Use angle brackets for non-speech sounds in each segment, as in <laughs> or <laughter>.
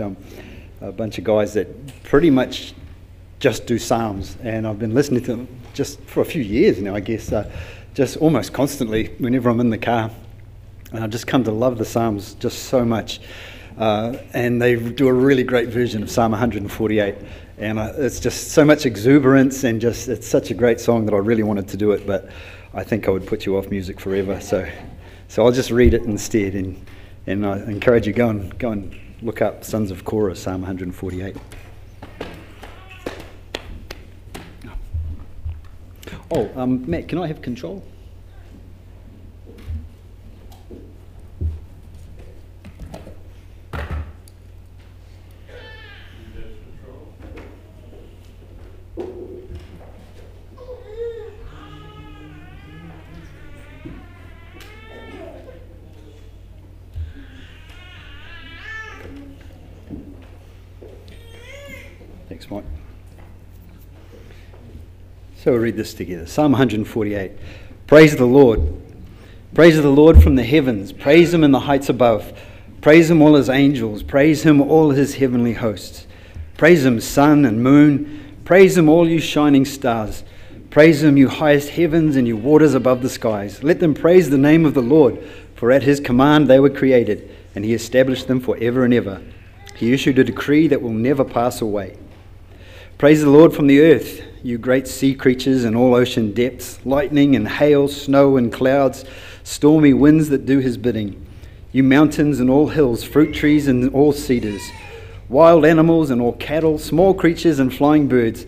um, a bunch of guys that pretty much just do psalms, and I've been listening to them just for a few years now, I guess, uh, just almost constantly whenever I'm in the car. And I've just come to love the psalms just so much. Uh, and they do a really great version of Psalm 148. And uh, it's just so much exuberance, and just it's such a great song that I really wanted to do it, but I think I would put you off music forever. So, so I'll just read it instead, and, and I encourage you go and go and look up Sons of Korah, Psalm 148. Oh, um, Matt, can I have control? Thanks, Mike. So we'll read this together Psalm 148. Praise the Lord. Praise the Lord from the heavens. Praise him in the heights above. Praise him, all his angels. Praise him, all his heavenly hosts. Praise him, sun and moon. Praise him, all you shining stars. Praise him, you highest heavens and you waters above the skies. Let them praise the name of the Lord, for at his command they were created, and he established them for ever and ever. He issued a decree that will never pass away. Praise the Lord from the earth, you great sea creatures and all ocean depths, lightning and hail, snow and clouds, stormy winds that do his bidding. You mountains and all hills, fruit trees and all cedars, wild animals and all cattle, small creatures and flying birds,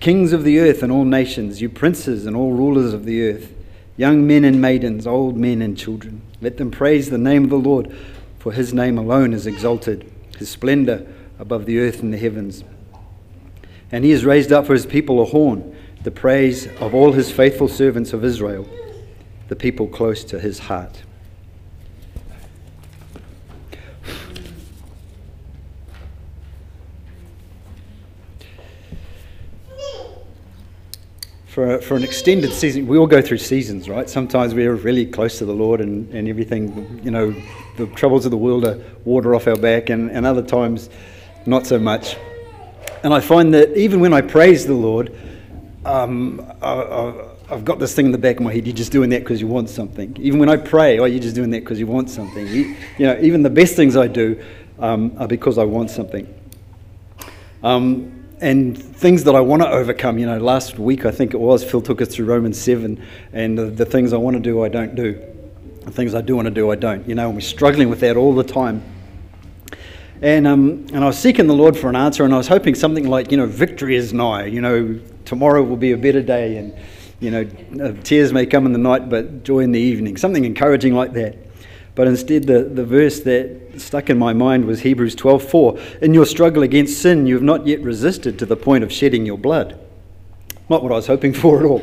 kings of the earth and all nations, you princes and all rulers of the earth, young men and maidens, old men and children. Let them praise the name of the Lord, for his name alone is exalted, his splendor above the earth and the heavens. And he has raised up for his people a horn, the praise of all his faithful servants of Israel, the people close to his heart. For, for an extended season, we all go through seasons, right? Sometimes we're really close to the Lord and, and everything, you know, the troubles of the world are water off our back, and, and other times, not so much. And I find that even when I praise the Lord, um, I, have got this thing in the back of my head. You're just doing that because you want something. Even when I pray, oh, you're just doing that because you want something. You, you, know, even the best things I do um, are because I want something. Um, and things that I want to overcome. You know, last week I think it was Phil took us through Romans seven, and the, the things I want to do, I don't do. The things I do want to do, I don't. You know, and we're struggling with that all the time. And, um, and I was seeking the Lord for an answer, and I was hoping something like, you know, victory is nigh. You know, tomorrow will be a better day, and, you know, uh, tears may come in the night, but joy in the evening. Something encouraging like that. But instead, the, the verse that stuck in my mind was Hebrews 12:4. In your struggle against sin, you have not yet resisted to the point of shedding your blood. Not what I was hoping <laughs> for at all.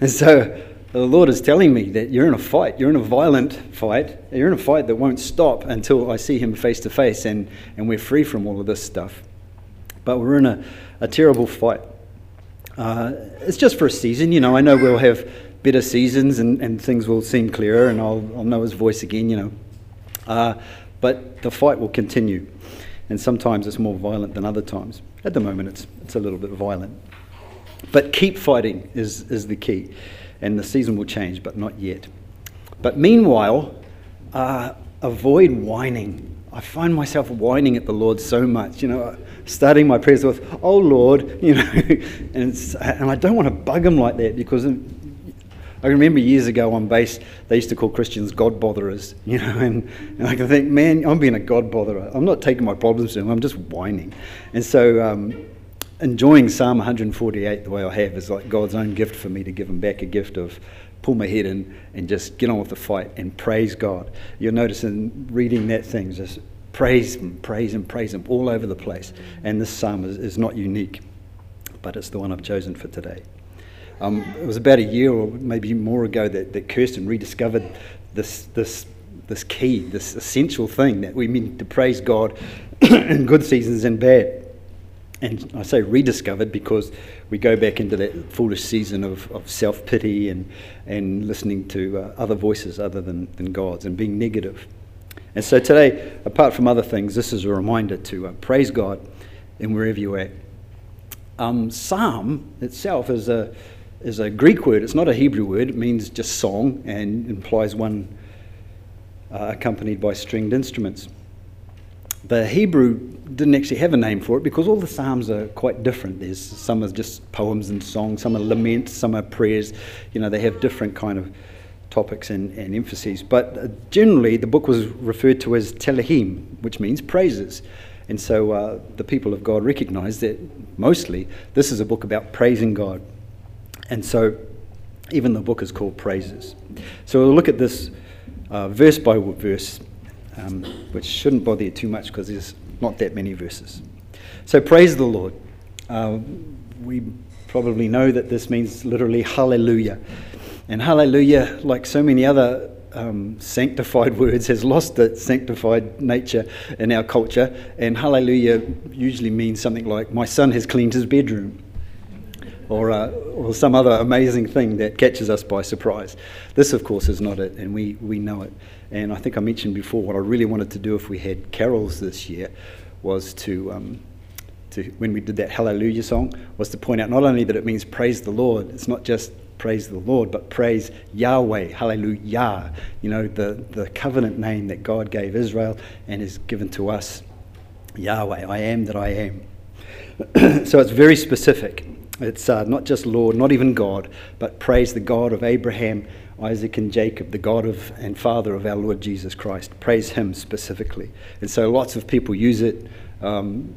And so the Lord is telling me that you're in a fight. You're in a violent fight. You're in a fight that won't stop until I see Him face to face and, and we're free from all of this stuff. But we're in a, a terrible fight. Uh, it's just for a season. You know, I know we'll have better seasons and, and things will seem clearer and I'll, I'll know His voice again, you know. Uh, but the fight will continue. And sometimes it's more violent than other times. At the moment, it's, it's a little bit violent. But keep fighting is, is the key and the season will change, but not yet. But meanwhile, uh, avoid whining. I find myself whining at the Lord so much, you know, starting my prayers with, "Oh Lord," <laughs> you know, and and I don't want to bug him like that because I remember years ago on base they used to call Christians God botherers, you know, <laughs> and, and I can think, man, I'm being a God botherer. I'm not taking my problems to him. I'm just whining, and so. Um, enjoying Psalm 148 the way I have is like God's own gift for me to give Him back a gift of pull my head in and just get on with the fight and praise God. You'll notice in reading that thing, just praise Him, praise Him, praise Him all over the place. And this psalm is, is not unique, but it's the one I've chosen for today. Um, it was about a year or maybe more ago that, that Kirsten rediscovered this, this, this key, this essential thing that we mean to praise God <coughs> in good seasons and bad and I say rediscovered because we go back into that foolish season of, of self pity and, and listening to uh, other voices other than, than God's and being negative. And so today, apart from other things, this is a reminder to uh, praise God in wherever you're at. Um, psalm itself is a, is a Greek word, it's not a Hebrew word, it means just song and implies one uh, accompanied by stringed instruments. The Hebrew didn't actually have a name for it because all the psalms are quite different. There's some are just poems and songs, some are laments, some are prayers. You know, they have different kind of topics and, and emphases. But uh, generally, the book was referred to as Tehillim, which means praises. And so uh, the people of God recognized that mostly this is a book about praising God. And so even the book is called Praises. So we'll look at this uh, verse by verse, um, which shouldn't bother you too much because there's not that many verses. So praise the Lord. Uh, we probably know that this means literally hallelujah. And hallelujah, like so many other um, sanctified <laughs> words, has lost its sanctified nature in our culture. And hallelujah usually means something like, My son has cleaned his bedroom. Or, uh, or some other amazing thing that catches us by surprise. This, of course, is not it, and we, we know it. And I think I mentioned before what I really wanted to do if we had carols this year was to, um, to when we did that Hallelujah song, was to point out not only that it means praise the Lord, it's not just praise the Lord, but praise Yahweh, hallelujah, you know, the, the covenant name that God gave Israel and is given to us, Yahweh, I am that I am. <clears throat> so it's very specific. It's uh, not just Lord, not even God, but praise the God of Abraham, Isaac, and Jacob, the God of and Father of our Lord Jesus Christ. Praise Him specifically. And so lots of people use it. Um,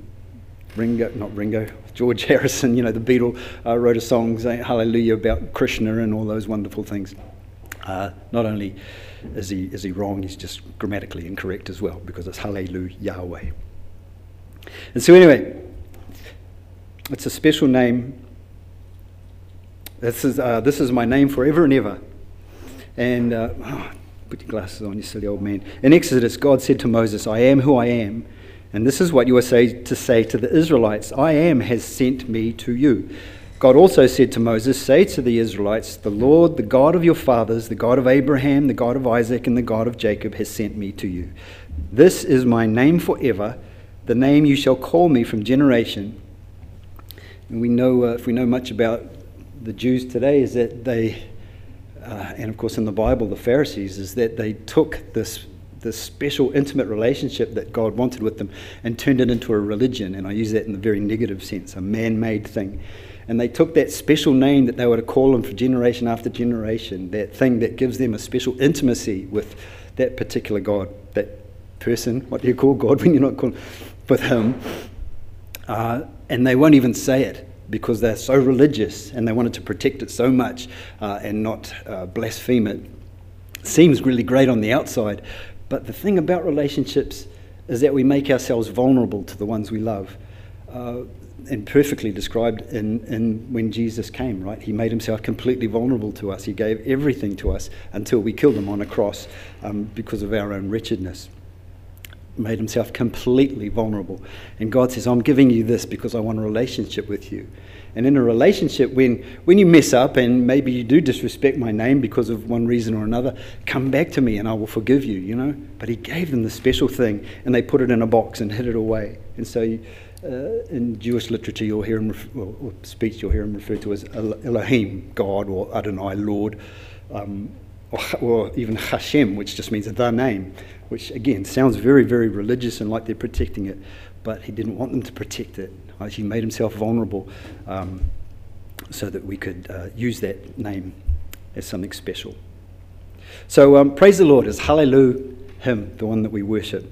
Ringo, not Ringo, George <laughs> Harrison, you know, the Beatle, uh, wrote a song saying Hallelujah about Krishna and all those wonderful things. Uh, not only is he, is he wrong, he's just grammatically incorrect as well because it's Hallelujah Yahweh. And so, anyway, it's a special name. This is, uh, this is my name forever and ever. And uh, oh, put your glasses on, you silly old man. In Exodus, God said to Moses, I am who I am. And this is what you are say, to say to the Israelites I am has sent me to you. God also said to Moses, Say to the Israelites, The Lord, the God of your fathers, the God of Abraham, the God of Isaac, and the God of Jacob, has sent me to you. This is my name forever, the name you shall call me from generation. And we know, uh, if we know much about the Jews today, is that they, uh, and of course in the Bible, the Pharisees, is that they took this this special, intimate relationship that God wanted with them and turned it into a religion. And I use that in the very negative sense, a man made thing. And they took that special name that they were to call him for generation after generation, that thing that gives them a special intimacy with that particular God, that person, what do you call God when you're not calling, with him. Uh, and they won't even say it because they're so religious and they wanted to protect it so much uh, and not uh, blaspheme it. Seems really great on the outside, but the thing about relationships is that we make ourselves vulnerable to the ones we love. Uh, and perfectly described in, in when Jesus came, right? He made himself completely vulnerable to us. He gave everything to us until we killed him on a cross um, because of our own wretchedness. Made himself completely vulnerable. And God says, I'm giving you this because I want a relationship with you. And in a relationship, when, when you mess up and maybe you do disrespect my name because of one reason or another, come back to me and I will forgive you, you know? But he gave them the special thing and they put it in a box and hid it away. And so you, uh, in Jewish literature, you'll hear him, or, speech, you'll hear him referred to as Elohim, God, or Adonai, Lord, um, or, or, even Hashem, which just means the name, which again sounds very, very religious and like they're protecting it, but he didn't want them to protect it. He made himself vulnerable um, so that we could uh, use that name as something special. So um, praise the Lord is Hallelujah, Him, the one that we worship.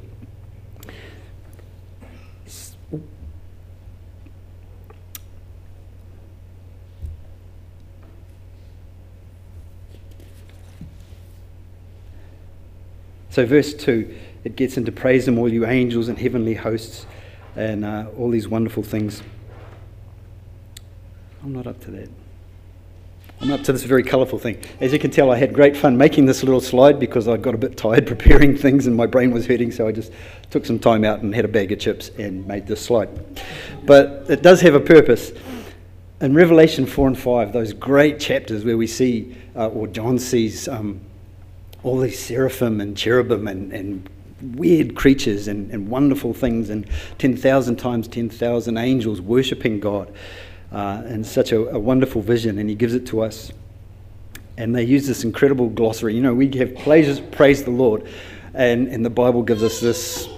So, verse 2, it gets into praise Him, all you angels and heavenly hosts and uh, all these wonderful things. I'm not up to that. I'm up to this very colourful thing. As you can tell, I had great fun making this little slide because I got a bit tired <laughs> preparing things and my brain was hurting, so I just took some time out and had a bag of chips and made this slide. But it does have a purpose. In Revelation 4 and 5, those great chapters where we see, uh, or John sees, um, all these seraphim and cherubim and, and weird creatures and, and wonderful things, and 10,000 times 10,000 angels worshipping God. Uh, and such a, a wonderful vision, and He gives it to us. And they use this incredible glossary. You know, we have praise, praise the Lord, and, and the Bible gives us this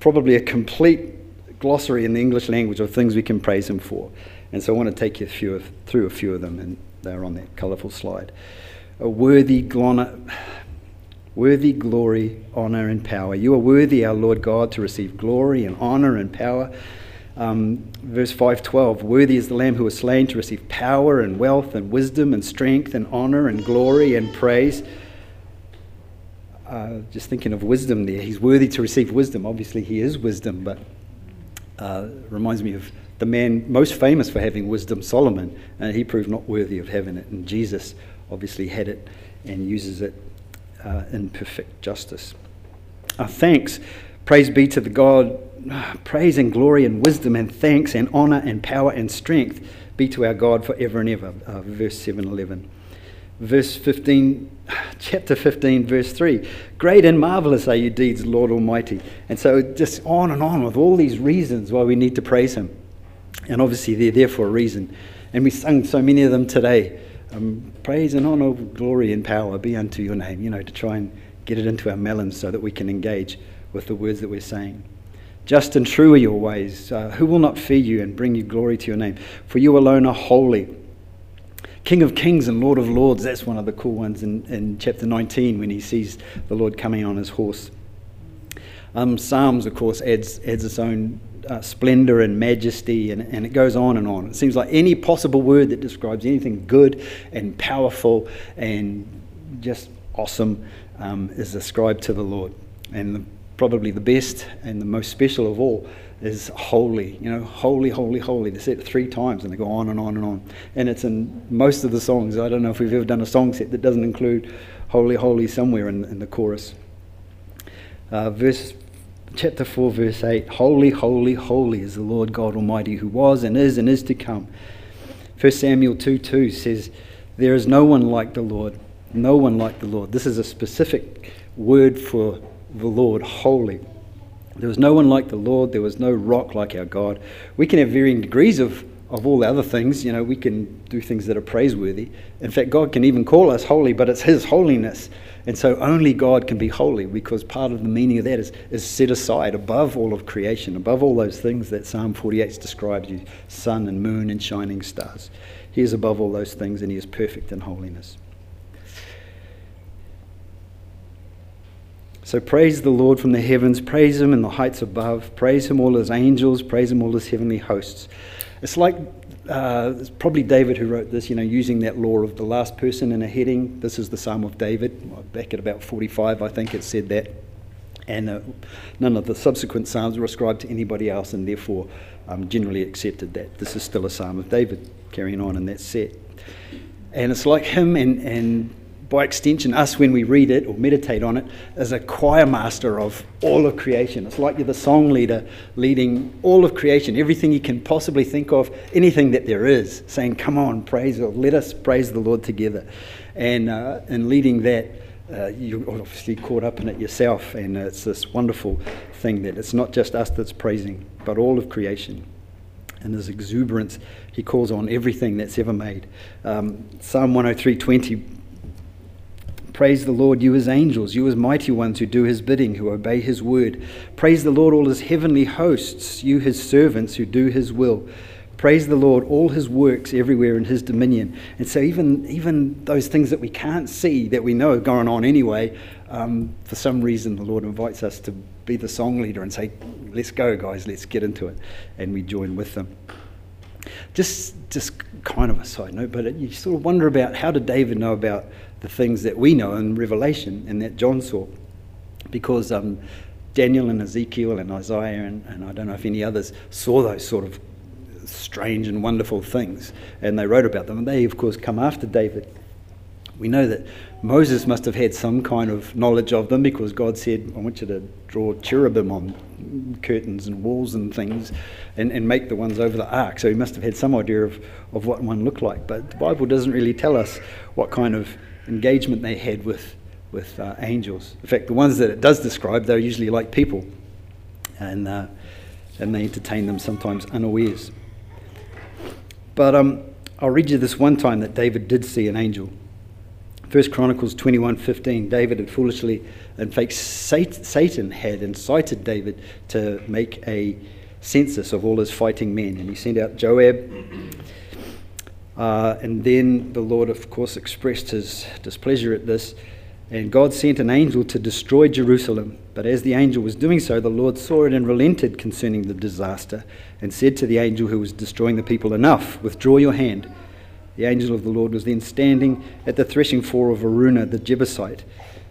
probably a complete glossary in the English language of things we can praise Him for. And so I want to take you through, a few of them, and they're on that colourful slide. A worthy, glona, worthy glory, honour, and power. You are worthy, our Lord God, to receive glory and honour and power. Um, verse 512 Worthy is the Lamb who was slain to receive power and wealth and wisdom and strength and honour and glory and praise. Uh, just thinking of wisdom there. He's worthy to receive wisdom. Obviously, he is wisdom, but uh, reminds me of the man most famous for having wisdom, Solomon, and he proved not worthy of having it. And Jesus obviously had it and uses it uh, in perfect justice. Our thanks, praise be to the God, <sighs> praise and glory and wisdom and thanks and honor and power and strength be to our God forever and ever. Uh, verse 7 11 verse 15, <sighs> chapter 15, verse 3. Great and marvelous are your deeds, Lord Almighty. And so just on and on with all these reasons why we need to praise Him. And obviously, they're there for a reason. And we sung so many of them today. Um, praise and honor, glory and power be unto your name, you know, to try and get it into our melons so that we can engage with the words that we're saying. Just and true are your ways. Uh, who will not fear you and bring you glory to your name? For you alone are holy. King of Kings and Lord of Lords, that's one of the cool ones in, in chapter 19 when he sees the Lord coming on his horse. Um, Psalms, of course, adds, adds its own uh, splendor and majesty, and, and it goes on and on. It seems like any possible word that describes anything good and powerful and just awesome um, is ascribed to the Lord. And the, probably the best and the most special of all is holy. You know, holy, holy, holy. They say it three times and they go on and on and on. And it's in most of the songs. I don't know if we've ever done a song set that doesn't include holy, holy somewhere in, in the chorus. Uh, verse chapter 4, verse 8 Holy, holy, holy is the Lord God Almighty who was and is and is to come. 1 Samuel 2 2 says, There is no one like the Lord, no one like the Lord. This is a specific word for the Lord, holy. There was no one like the Lord. There was no rock like our God. We can have varying degrees of, of all the other things. You know, we can do things that are praiseworthy. In fact, God can even call us holy, but it's His holiness. And so only God can be holy because part of the meaning of that is, is set aside above all of creation, above all those things that Psalm 48 describes you sun and moon and shining stars. He is above all those things and He is perfect in holiness. So praise the Lord from the heavens, praise him in the heights above, praise him all his angels, praise him all his heavenly hosts. It's like uh, it's probably David who wrote this, you know, using that law of the last person in a heading. This is the Psalm of David. Back at about 45, I think it said that. And uh, none of the subsequent Psalms were ascribed to anybody else, and therefore um, generally accepted that this is still a Psalm of David carrying on in that set. And it's like him and, and by extension, us when we read it or meditate on it, as a choir master of all of creation. It's like you're the song leader leading all of creation, everything you can possibly think of, anything that there is, saying, Come on, praise, or let us praise the Lord together. And, uh, and leading that, uh, you're obviously caught up in it yourself, and it's this wonderful thing that it's not just us that's praising, but all of creation. And his exuberance, he calls on everything that's ever made. Um, Psalm 103:20 Praise the Lord, you his angels, you his mighty ones who do his bidding, who obey his word. Praise the Lord, all his heavenly hosts, you his servants who do his will. Praise the Lord, all his works everywhere in his dominion. And so, even, even those things that we can't see, that we know are going on anyway, um, for some reason, the Lord invites us to be the song leader and say, Let's go, guys, let's get into it. And we join with them. Just, just kind of a side note, but you sort of wonder about how did David know about the things that we know in Revelation and that John saw. Because um, Daniel and Ezekiel and Isaiah and, and I don't know if any others saw those sort of strange and wonderful things and they wrote about them. And they, of course, come after David. We know that Moses must have had some kind of knowledge of them because God said, I want you to draw cherubim on curtains and walls and things and, and make the ones over the ark. So he must have had some idea of, of what one looked like. But the Bible doesn't really tell us what kind of engagement they had with with uh, angels. In fact, the ones that it does describe, they're usually like people, and, uh, and they entertain them sometimes unawares. But um, I'll read you this one time that David did see an angel. First Chronicles 21:15. David had foolishly, in fact, Satan had incited David to make a census of all his fighting men, and he sent out Joab. Uh, and then the Lord, of course, expressed his displeasure at this and God sent an angel to destroy Jerusalem. But as the angel was doing so, the Lord saw it and relented concerning the disaster, and said to the angel who was destroying the people, Enough, withdraw your hand. The angel of the Lord was then standing at the threshing floor of Araunah the Jebusite.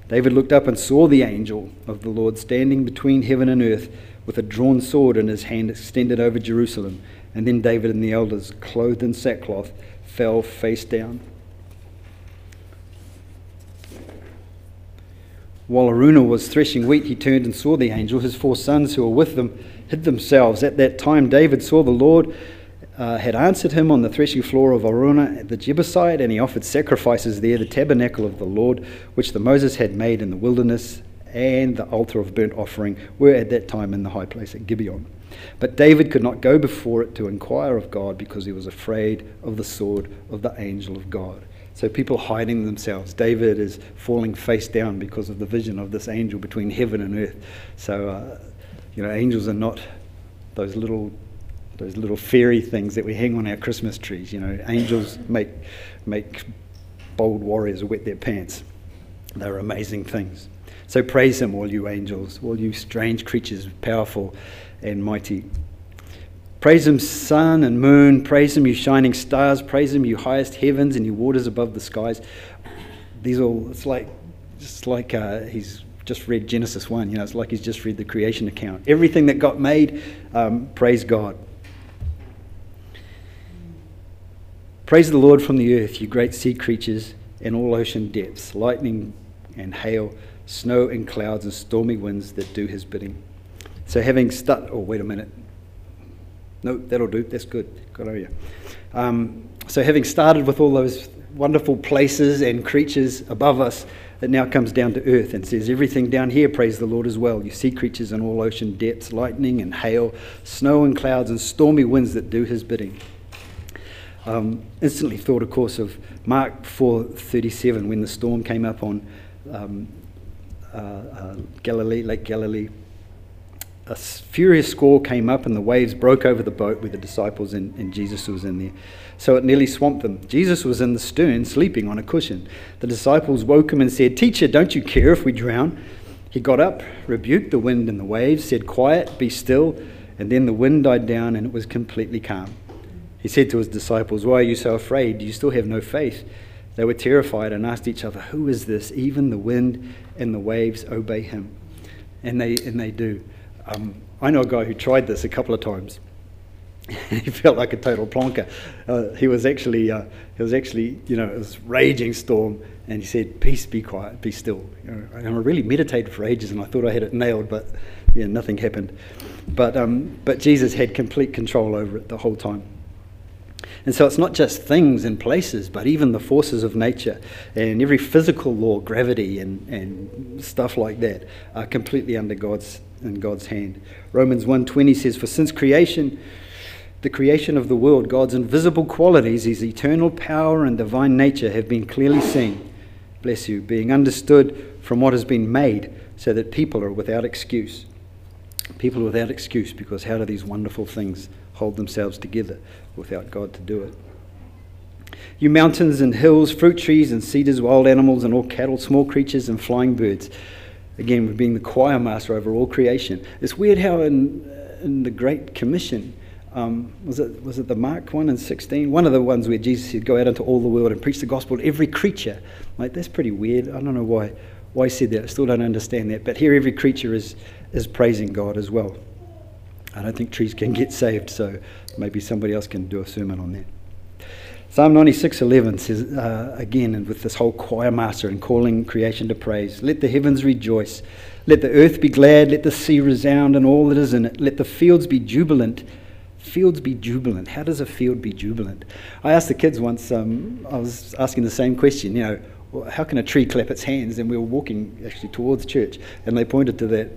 David looked up and saw the angel of the Lord standing between heaven and earth with a drawn sword in his hand extended over Jerusalem. And then David and the elders, clothed in sackcloth, fell face down. While Araunah was threshing wheat, he turned and saw the angel. His four sons who were with them hid themselves. At that time, David saw the Lord uh, had answered him on the threshing floor of Araunah the Jebusite, and he offered sacrifices there, the tabernacle of the Lord, which the Moses had made in the wilderness, and the altar of burnt offering were at that time in the high place at Gibeon. But David could not go before it to inquire of God because he was afraid of the sword of the angel of God. So people hiding themselves. David is falling face down because of the vision of this angel between heaven and earth. So, uh, you know, angels are not those little those little fairy things that we hang on our Christmas trees. You know, angels make make bold warriors wet their pants. They're amazing things. So praise him, all you angels, all you strange creatures, powerful and mighty. Praise him, sun and moon. Praise him, you shining stars. Praise him, you highest heavens and you waters above the skies. These all, it's like, just like uh, he's just read Genesis 1. You know, it's like he's just read the creation account. Everything that got made, um, praise God. Praise the Lord from the earth, you great sea creatures and all ocean depths, lightning and hail, snow and clouds and stormy winds that do his bidding. So, having stuck, oh, wait a minute. No, that'll do. That's good. Good you. Um, so, having started with all those wonderful places and creatures above us, it now comes down to earth and says, Everything down here, praise the Lord as well. You sea creatures in all ocean depths, lightning and hail, snow and clouds, and stormy winds that do his bidding. Um, instantly thought, of course, of Mark 4:37 when the storm came up on um, Galilee, Lake Galilee a furious squall came up and the waves broke over the boat with the disciples and, and, Jesus was in there. So it nearly swamped them. Jesus was in the stern, sleeping on a cushion. The disciples woke him and said, Teacher, don't you care if we drown? He got up, rebuked the wind and the waves, said, Quiet, be still. And then the wind died down and it was completely calm. He said to his disciples, Why are you so afraid? Do you still have no faith? They were terrified and asked each other, Who is this? Even the wind and the waves obey him. And they, and they do. Um, I know a guy who tried this a couple of times. <laughs> he felt like a total plonker. Uh, he was actually, uh, he was actually, you know, it was raging storm, and he said, "Peace, be quiet, be still." You know, and I really meditated for ages, and I thought I had it nailed, but yeah, nothing happened. But um, but Jesus had complete control over it the whole time. And so it's not just things and places, but even the forces of nature and every physical law, gravity and, and stuff like that, are completely under God's in God's hand. Romans 1:20 says, "For since creation, the creation of the world, God's invisible qualities, his eternal power and divine nature have been clearly seen, bless you, being understood from what has been made, so that people are without excuse." People without excuse because how do these wonderful things hold themselves together without God to do it? You mountains and hills, fruit trees and cedars, wild animals and all cattle, small creatures and flying birds again, with being the choir master over all creation. It's weird how in, in the Great Commission, um, was, it, was it the Mark 1 and 16? One of the ones where Jesus said, Go out into all the world and preach the gospel to every creature. Like, that's pretty weird. I don't know why, why he said that. I still don't understand that. But here, every creature is, is praising God as well. I don't think trees can get saved, so maybe somebody else can do a sermon on that. Psalm 96:11 says uh, again, and with this whole choir master and calling creation to praise, let the heavens rejoice, let the earth be glad, let the sea resound and all that is in it, let the fields be jubilant. Fields be jubilant. How does a field be jubilant? I asked the kids once. Um, I was asking the same question. You know, how can a tree clap its hands? And we were walking actually towards church, and they pointed to that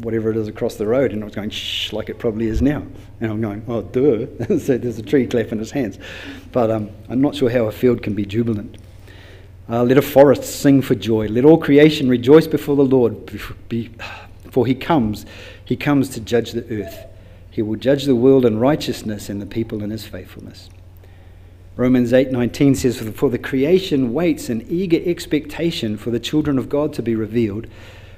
whatever it is across the road, and I was going shh, like it probably is now. And I'm going, oh, duh. <laughs> so there's a tree clapping its hands, but um, I'm not sure how a field can be jubilant. Uh, let a forest sing for joy. Let all creation rejoice before the Lord, <sighs> for he comes. He comes to judge the earth. He will judge the world in righteousness and the people in his faithfulness. Romans 8:19 says for the creation waits in eager expectation for the children of God to be revealed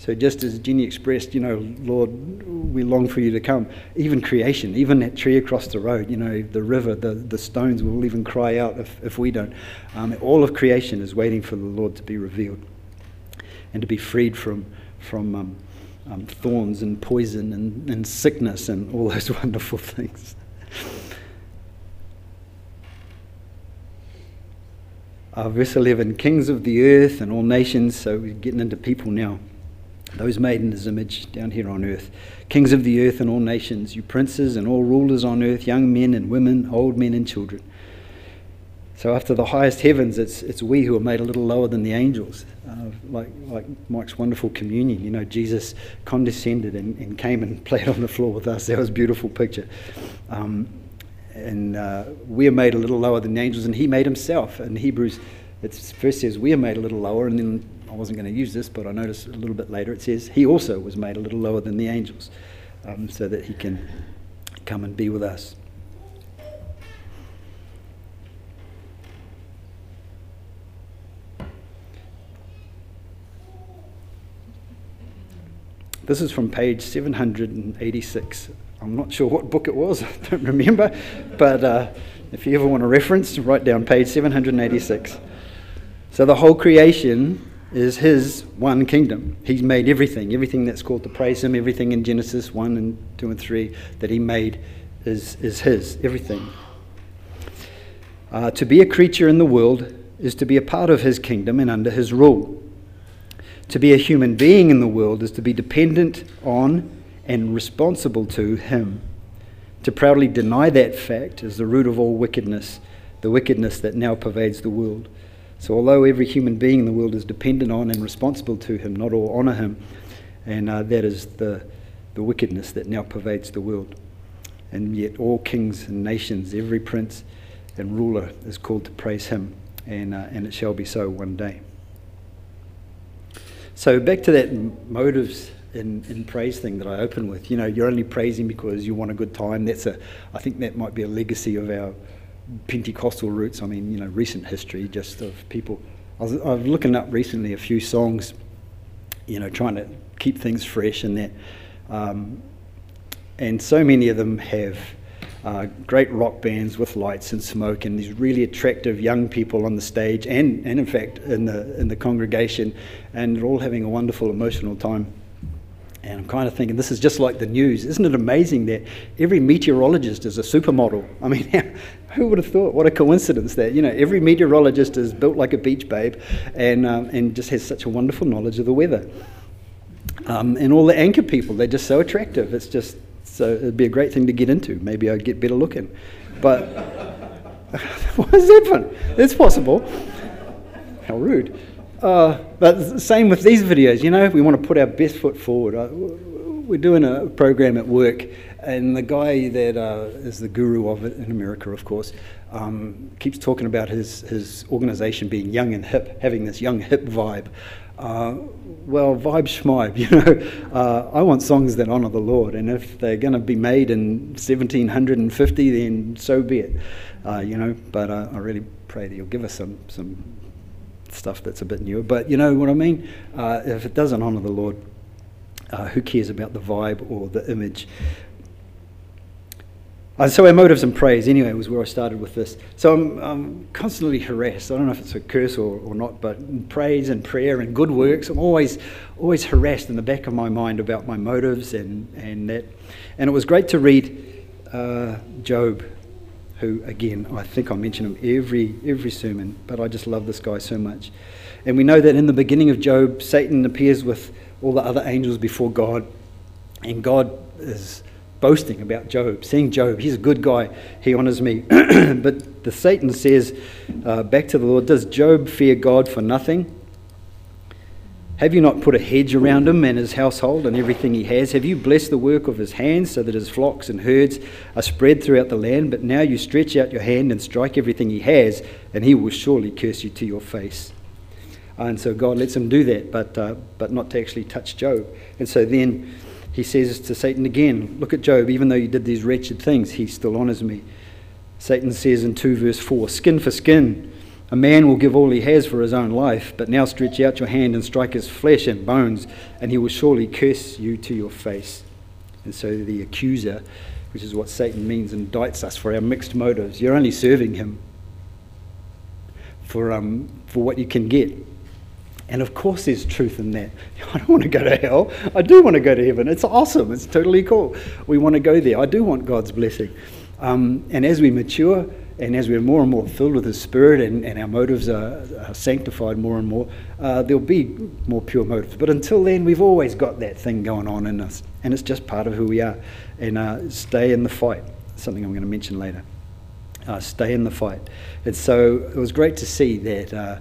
So just as Jenny expressed, you know, Lord, we long for you to come. Even creation, even that tree across the road, you know, the river, the, the stones will even cry out if, if we don't. Um, all of creation is waiting for the Lord to be revealed and to be freed from, from um, um, thorns and poison and, and sickness and all <laughs> those wonderful things. Uh, verse 11 Kings of the earth and all nations, so we're getting into people now those made in his image down here on earth, kings of the earth and all nations, you princes and all rulers on earth, young men and women, old men and children. So after the highest heavens, it's, it's we who are made a little lower than the angels. Uh, like, like Mike's wonderful communion, you know, Jesus condescended and, and came and <laughs> played on the floor with us. That was a beautiful picture. Um, and uh, we are made a little lower than the angels, and he made himself. In Hebrews, it first says we are made a little lower, and then I wasn't going to use this, but I noticed a little bit later it says he also was made a little lower than the angels um, so that he can come and be with us. This is from page 786. I'm not sure what book it was, <laughs> I don't remember, but uh, if you ever want a reference, write down page 786. So the whole creation is his one kingdom. He's made everything, everything that's called to praise him, everything in Genesis 1 and 2 and 3 that he made is, is his, everything. Uh, to be a creature in the world is to be a part of his kingdom and under his rule. To be a human being in the world is to be dependent on and responsible to him. To proudly deny that fact is the root of all wickedness, the wickedness that now pervades the world. So, although every human being in the world is dependent on and responsible to him, not all honour him, and uh, that is the, the wickedness that now pervades the world. And yet, all kings and nations, every prince and ruler is called to praise him, and, uh, and it shall be so one day. So, back to that motives in, in praise thing that I opened with. You know, you're only praising because you want a good time. That's a, I think that might be a legacy of our Pentecostal roots. I mean, you know, recent history just of people. I was, I was looking up recently a few songs, you know, trying to keep things fresh and that. Um, and so many of them have uh, great rock bands with lights and smoke and these really attractive young people on the stage and, and in fact in the, in the congregation and they're all having a wonderful emotional time. And I'm kind of thinking, this is just like the news. Isn't it amazing that every meteorologist is a supermodel? I mean, <laughs> who would have thought? What a coincidence that, you know, every meteorologist is built like a beach babe and, um, and just has such a wonderful knowledge of the weather. Um, and all the anchor people, they're just so attractive. It's just, so it'd be a great thing to get into. Maybe I'd get better looking. But <laughs> what is fun? It's possible. How rude. Uh, but same with these videos, you know, we want to put our best foot forward. Uh, we're doing a program at work, and the guy that uh, is the guru of it in America, of course, um, keeps talking about his, his organization being young and hip, having this young hip vibe. Uh, well, vibe schmibe, <laughs> you know. Uh, I want songs that honour the Lord, and if they're going to be made in 1750, then so be it, uh, you know. But uh, I really pray that you'll give us some, some stuff that's a bit newer. But you know what I mean? Uh, if it doesn't honour the Lord, uh, who cares about the vibe or the image? Uh, so our motives and praise, anyway, was where I started with this. So I'm, I'm constantly harassed. I don't know if it's a curse or, or not, but praise and prayer and good works, I'm always, always harassed in the back of my mind about my motives and, and that. And it was great to read uh, Job who, again, I think I mention him every, every sermon, but I just love this guy so much. And we know that in the beginning of Job, Satan appears with all the other angels before God, and God is boasting about Job, saying, Job, he's a good guy, he honors me. <clears throat> but the Satan says uh, back to the Lord, Does Job fear God for nothing? Have you not put a hedge around him and his household and everything he has? Have you blessed the work of his hands so that his flocks and herds are spread throughout the land? But now you stretch out your hand and strike everything he has, and he will surely curse you to your face. And so God lets him do that, but, uh, but not to actually touch Job. And so then he says to Satan again, Look at Job, even though you did these wretched things, he still honors me. Satan says in 2 verse 4 Skin for skin. A man will give all he has for his own life, but now stretch out your hand and strike his flesh and bones, and he will surely curse you to your face. And so the accuser, which is what Satan means, indicts us for our mixed motives. You're only serving him for, um, for what you can get. And of course, there's truth in that. <laughs> I don't want to go to hell. I do want to go to heaven. It's awesome. It's totally cool. We want to go there. I do want God's blessing. Um, and as we mature, and as we're more and more filled with His Spirit and, and our motives are, are, sanctified more and more, uh, there'll be more pure motives. But until then, we've always got that thing going on in us, and it's just part of who we are. And uh, stay in the fight, something I'm going to mention later. Uh, stay in the fight. And so it was great to see that uh,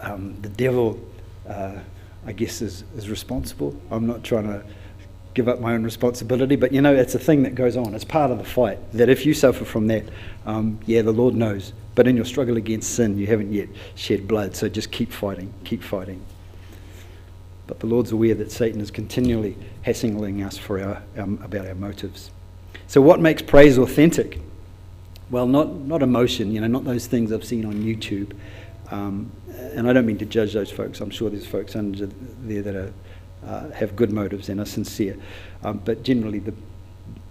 um, the devil, uh, I guess, is, is responsible. I'm not trying to give up my own responsibility. But you know, it's a thing that goes on. It's part of the fight. That if you suffer from that, um, yeah, the Lord knows. But in your struggle against sin, you haven't yet shed blood. So just keep fighting, keep fighting. But the Lord's aware that Satan is continually hassling us for our, um, about our motives. So, what makes praise authentic? Well, not, not emotion, you know, not those things I've seen on YouTube. Um, and I don't mean to judge those folks. I'm sure there's folks under there that are uh, have good motives and are sincere. Um, but generally, the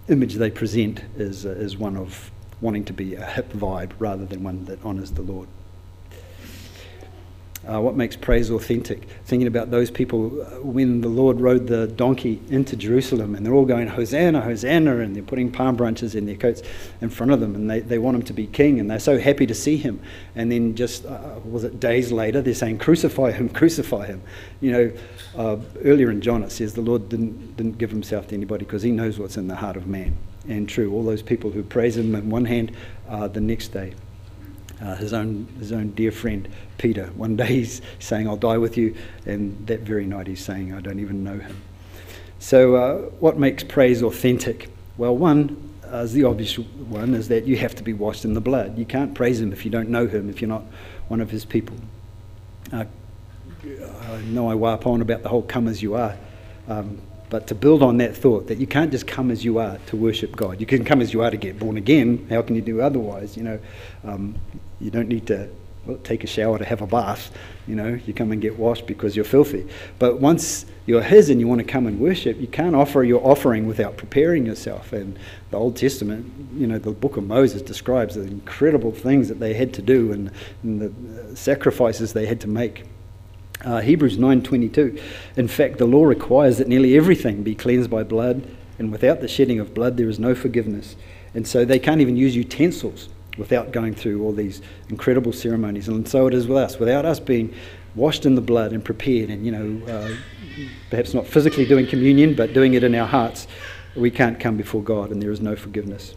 image they present is, uh, is one of wanting to be a hip vibe rather than one that honours the Lord. Uh, what makes praise authentic? Thinking about those people uh, when the Lord rode the donkey into Jerusalem and they're all going, Hosanna, Hosanna, and they're putting palm branches in their coats in front of them and they, they want him to be king and they're so happy to see him. And then just, uh, was it days later, they're saying, Crucify him, crucify him. You know, uh, earlier in John it says the Lord didn't, didn't give himself to anybody because he knows what's in the heart of man. And true, all those people who praise him in one hand, uh, the next day uh, his own his own dear friend Peter. One day he's saying, "I'll die with you," and that very night he's saying, "I don't even know him." So, uh, what makes praise authentic? Well, one, uh, the obvious one, is that you have to be washed in the blood. You can't praise him if you don't know him, if you're not one of his people. Uh, I know I warp on about the whole "come as you are." Um, but to build on that thought that you can't just come as you are to worship God. You can come as you are to get born again. How can you do otherwise? You know, um, you don't need to well, take a shower to have a bath. You know, you come and get washed because you're filthy. But once you're His and you want to come and worship, you can't offer your offering without preparing yourself. And the Old Testament, you know, the book of Moses describes the incredible things that they had to do and, and the sacrifices they had to make. Uh, Hebrews 9:22. In fact, the law requires that nearly everything be cleansed by blood, and without the shedding of blood, there is no forgiveness. And so they can't even use utensils without going through all these incredible ceremonies. And so it is with us. Without us being washed in the blood and prepared, and you know, uh, perhaps not physically doing communion, but doing it in our hearts, we can't come before God, and there is no forgiveness.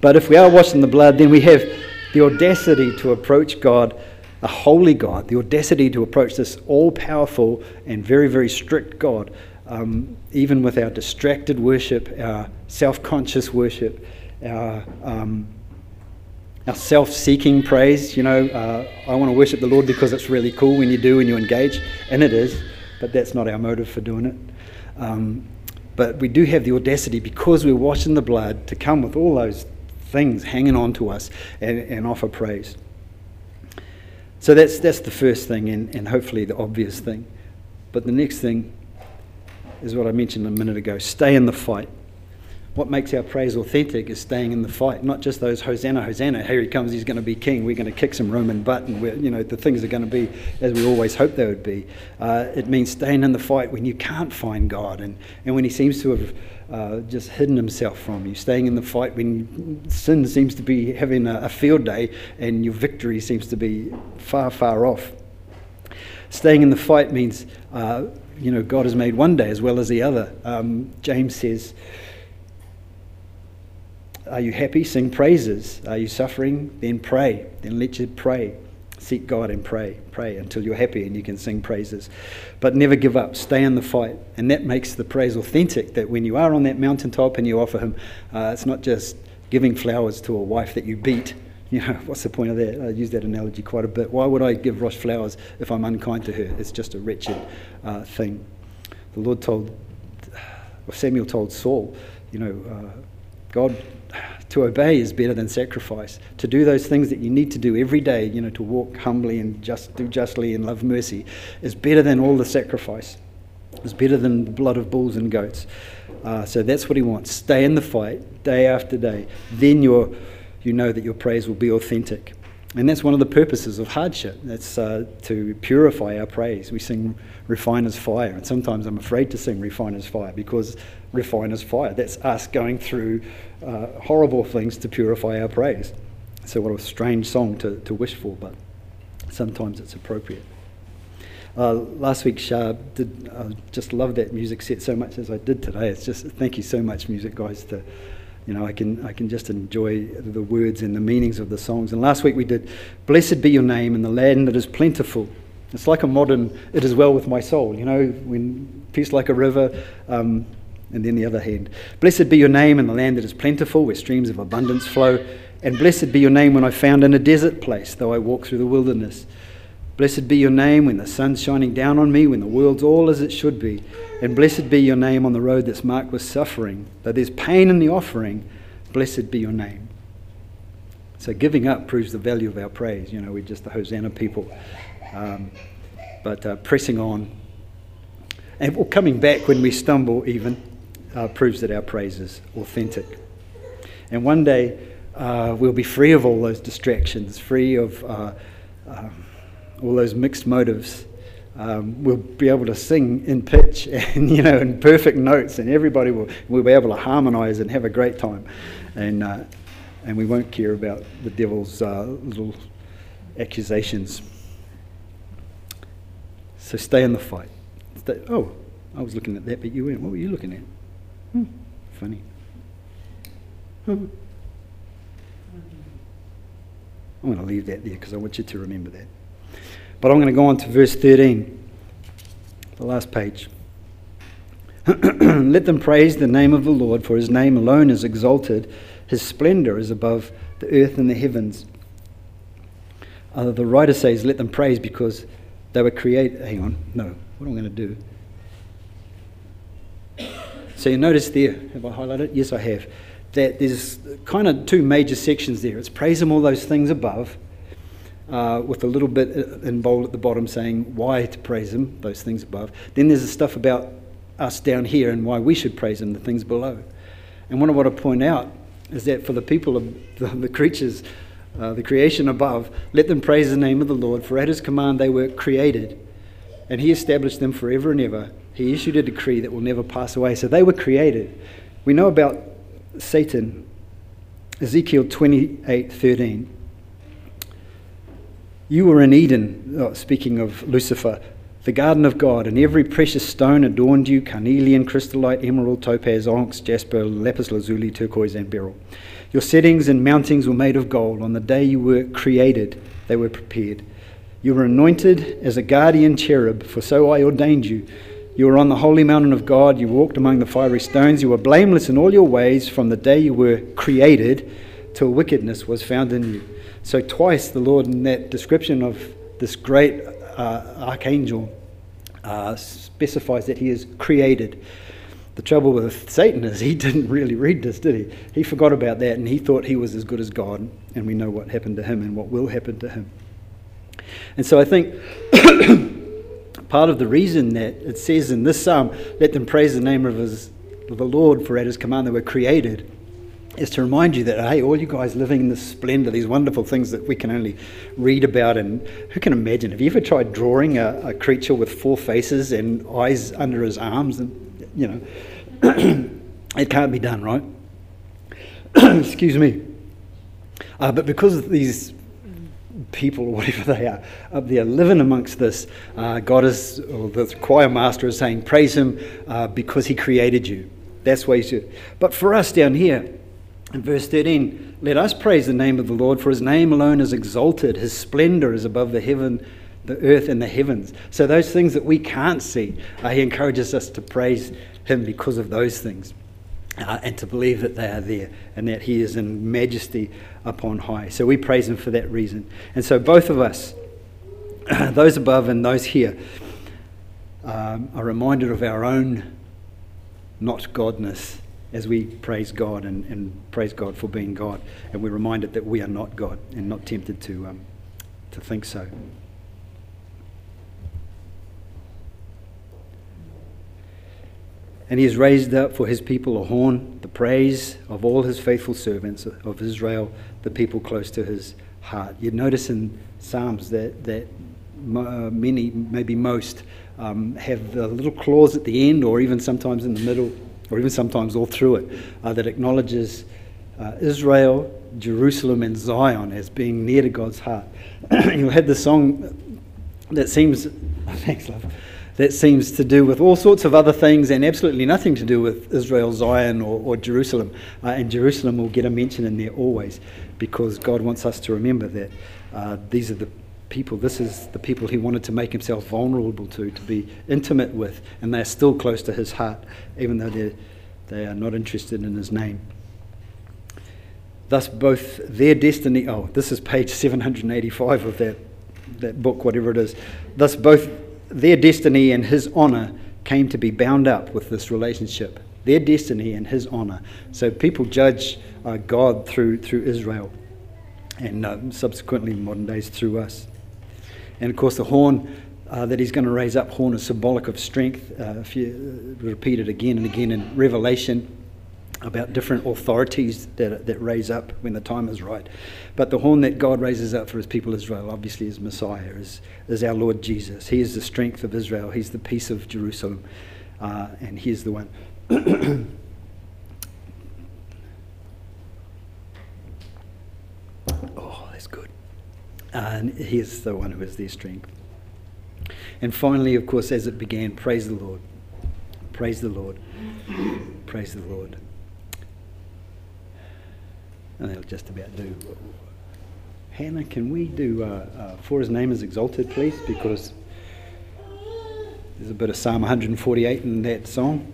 But if we are washed in the blood, then we have the audacity to approach God a holy God, the audacity to approach this all powerful and very, very strict God, um, even with our distracted worship, our self conscious worship, our, um, our self seeking praise. You know, uh, I want to worship the Lord because it's really cool when you do and you engage, and it is, but that's not our motive for doing it. Um, but we do have the audacity because we're washing the blood to come with all those things hanging on to us and, and offer praise. So that's, that's the first thing, and, and hopefully the obvious thing. But the next thing is what I mentioned a minute ago stay in the fight. What makes our praise authentic is staying in the fight, not just those Hosanna, Hosanna, here he comes, he's going to be king, we're going to kick some Roman butt, and you know, the things are going to be as we always hoped they would be. Uh, it means staying in the fight when you can't find God and, and when he seems to have uh, just hidden himself from you, staying in the fight when sin seems to be having a, a field day and your victory seems to be far, far off. Staying in the fight means, uh, you know, God has made one day as well as the other. Um, James says, are you happy? Sing praises. Are you suffering? Then pray. Then let you pray. Seek God and pray. Pray until you're happy and you can sing praises. But never give up. Stay in the fight. And that makes the praise authentic. That when you are on that mountaintop and you offer Him, uh, it's not just giving flowers to a wife that you beat. <laughs> You know, what's the point of that? I use that analogy quite a bit. Why would I give Rosh flowers if I'm unkind to her? It's just a wretched uh, thing. The Lord told, <sighs> Samuel told Saul, you know, uh, God to obey is better than sacrifice. To do those things that you need to do every day, you know, to walk humbly and just do justly and love mercy, is better than all the sacrifice. It's better than the blood of bulls and goats. Uh, so that's what he wants. Stay in the fight day after day. Then you you know that your praise will be authentic. And that's one of the purposes of hardship. That's uh, to purify our praise. We sing refiner's fire. And sometimes I'm afraid to sing refiner's fire because refiner's fire. That's us going through uh, horrible things to purify our praise. So, what a strange song to, to wish for, but sometimes it's appropriate. Uh, last week, Shah did uh, just love that music set so much as I did today. It's just thank you so much, music guys. To you know, I can I can just enjoy the words and the meanings of the songs. And last week we did, "Blessed be your name in the land that is plentiful." It's like a modern "It is well with my soul." You know, when peace like a river. Um, and then the other hand, blessed be your name in the land that is plentiful, where streams of abundance flow. And blessed be your name when I found in a desert place, though I walk through the wilderness. Blessed be your name when the sun's shining down on me, when the world's all as it should be. And blessed be your name on the road that's marked with suffering. Though there's pain in the offering, blessed be your name. So giving up proves the value of our praise. You know, we're just the Hosanna people. Um, but uh, pressing on and coming back when we stumble, even uh, proves that our praise is authentic. And one day uh, we'll be free of all those distractions, free of uh, um, all those mixed motives. Um, we'll be able to sing in pitch <laughs> and you know in perfect notes, and everybody will will be able to harmonise and have a great time, and uh, and we won't care about the devil's uh, little accusations. So stay in the fight. Stay, oh, I was looking at that, but you weren't. What were you looking at? Hmm, funny. Hmm. I'm going to leave that there because I want you to remember that. But I'm going to go on to verse 13, the last page. <clears throat> Let them praise the name of the Lord, for his name alone is exalted. His splendor is above the earth and the heavens. Uh, the writer says, Let them praise because they were created. Hang on, no, what am I going to do? So you notice there, have I highlighted? Yes, I have. That there's kind of two major sections there. It's praise Him all those things above, uh, with a little bit in bold at the bottom saying why to praise Him, those things above. Then there's the stuff about us down here and why we should praise Him, the things below. And what I want to point out is that for the people of <laughs> the, the creatures, uh, the creation above, let them praise the name of the Lord, for at His command they were created, and He established them forever and ever. He issued a decree that will never pass away. So they were created. We know about Satan, Ezekiel 28 13. You were in Eden, oh, speaking of Lucifer, the garden of God, and every precious stone adorned you carnelian, chrysolite, emerald, topaz, onyx, jasper, lapis lazuli, turquoise, and beryl. Your settings and mountings were made of gold. On the day you were created, they were prepared. You were anointed as a guardian cherub, for so I ordained you. You were on the holy mountain of God. You walked among the fiery stones. You were blameless in all your ways from the day you were created till wickedness was found in you. So, twice the Lord, in that description of this great uh, archangel, uh, specifies that he is created. The trouble with Satan is he <laughs> didn't really read this, did he? He forgot about that and he thought he was as good as God, and we know what happened to him and what will happen to him. And so I think <coughs> part of the reason that it says in this psalm, let them praise the name of his the Lord, for at his command they were created, is to remind you that, hey, all you guys living in this splendor, these wonderful things that we can only read about, and who can imagine? Have you ever tried drawing a, a creature with four faces and eyes under his arms? And, you know, <clears throat> it can't be done, right? <clears throat> Excuse me. Uh, but because these people, or <laughs> whatever they are, up there living amongst this, uh, God is, or the choir master is saying, praise him uh, because he created you. That's why you should. But for us down here, in verse 13, let us praise the name of the Lord, for his name alone is exalted. His splendor is above the heaven, the earth, and the heavens. So those things that we can't see, uh, he encourages us to praise him because of those things. Uh, and to believe that they are there and that he is in majesty upon high. So we praise him for that reason. And so both of us, <clears throat> those above and those here, um, are reminded of our own not godness as we praise God and, and, praise God for being God. And we're reminded that we are not God and not tempted to, um, to think so. And he has raised up for his people a horn, the praise of all his faithful servants of Israel, the people close to his heart. You'd notice in Psalms that, that uh, many, maybe most, um, have a little clause at the end or even sometimes in the middle or even sometimes all through it, uh, that acknowledges uh, Israel, Jerusalem, and Zion as being near to God's heart. <clears throat> you had the song that seems, <laughs> thanks, love, that seems to do with all sorts of other things and absolutely nothing to do with Israel, Zion, or, or Jerusalem. Uh, and Jerusalem will get a mention in there always because God wants us to remember that uh, these are the people, this is the people he wanted to make himself vulnerable to, to be intimate with, and they are still close to his heart, even though they they are not interested in his name. Thus, both their destiny, oh, this is page 785 of that, that book, whatever it is. Thus, both their destiny and his honor came to be bound up with this relationship. Their destiny and his honor. So people judge uh, God through, through Israel and uh, subsequently modern days through us. And of course, the horn uh, that he's going to raise up, horn is symbolic of strength. Uh, if you repeat it again and again in Revelation about different authorities that, that raise up when the time is right. But the horn that God raises up for his people Israel, obviously, is Messiah, is, is our Lord Jesus. He is the strength of Israel, he's the peace of Jerusalem, uh, and he is the one. <coughs> oh, that's good. And he is the one who is their strength. And finally, of course, as it began, praise the Lord. Praise the Lord. praise the Lord. And that'll just about do. Hannah, can we do uh, uh, For His Name is Exalted, please? Because there's a bit of Psalm 148 in that song.